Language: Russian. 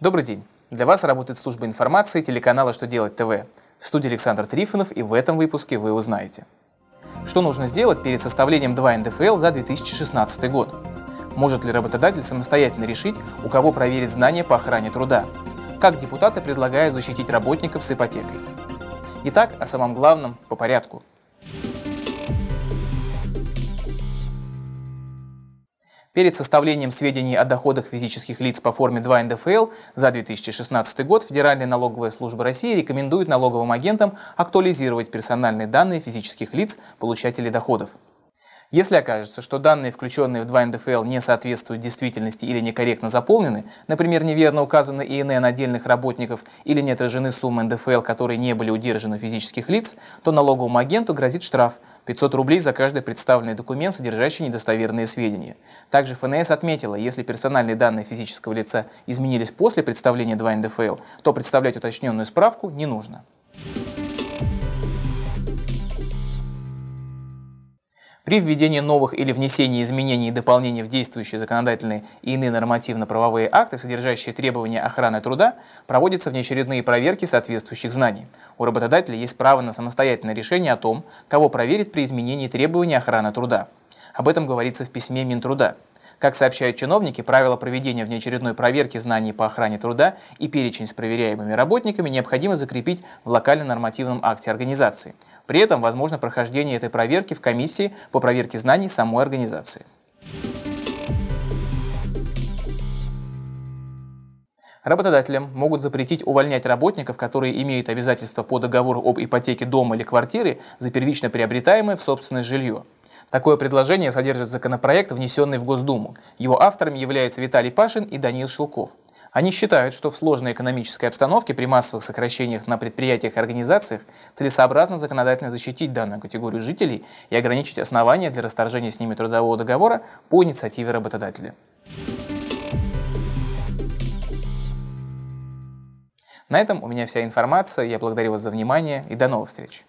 Добрый день. Для вас работает служба информации телеканала «Что делать ТВ». В студии Александр Трифонов и в этом выпуске вы узнаете. Что нужно сделать перед составлением 2 НДФЛ за 2016 год? Может ли работодатель самостоятельно решить, у кого проверить знания по охране труда? Как депутаты предлагают защитить работников с ипотекой? Итак, о самом главном по порядку. Перед составлением сведений о доходах физических лиц по форме 2 НДФЛ за 2016 год Федеральная налоговая служба России рекомендует налоговым агентам актуализировать персональные данные физических лиц, получателей доходов. Если окажется, что данные, включенные в 2 НДФЛ, не соответствуют действительности или некорректно заполнены, например, неверно указаны ИНН отдельных работников или не отражены суммы НДФЛ, которые не были удержаны у физических лиц, то налоговому агенту грозит штраф 500 рублей за каждый представленный документ, содержащий недостоверные сведения. Также ФНС отметила, если персональные данные физического лица изменились после представления 2 НДФЛ, то представлять уточненную справку не нужно. При введении новых или внесении изменений и дополнений в действующие законодательные и иные нормативно-правовые акты, содержащие требования охраны труда, проводятся внеочередные проверки соответствующих знаний. У работодателя есть право на самостоятельное решение о том, кого проверить при изменении требований охраны труда. Об этом говорится в письме Минтруда. Как сообщают чиновники, правила проведения внеочередной проверки знаний по охране труда и перечень с проверяемыми работниками необходимо закрепить в локально-нормативном акте организации. При этом возможно прохождение этой проверки в комиссии по проверке знаний самой организации. Работодателям могут запретить увольнять работников, которые имеют обязательства по договору об ипотеке дома или квартиры за первично приобретаемое в собственное жилье. Такое предложение содержит законопроект, внесенный в Госдуму. Его авторами являются Виталий Пашин и Даниил Шелков. Они считают, что в сложной экономической обстановке при массовых сокращениях на предприятиях и организациях целесообразно законодательно защитить данную категорию жителей и ограничить основания для расторжения с ними трудового договора по инициативе работодателя. На этом у меня вся информация. Я благодарю вас за внимание и до новых встреч.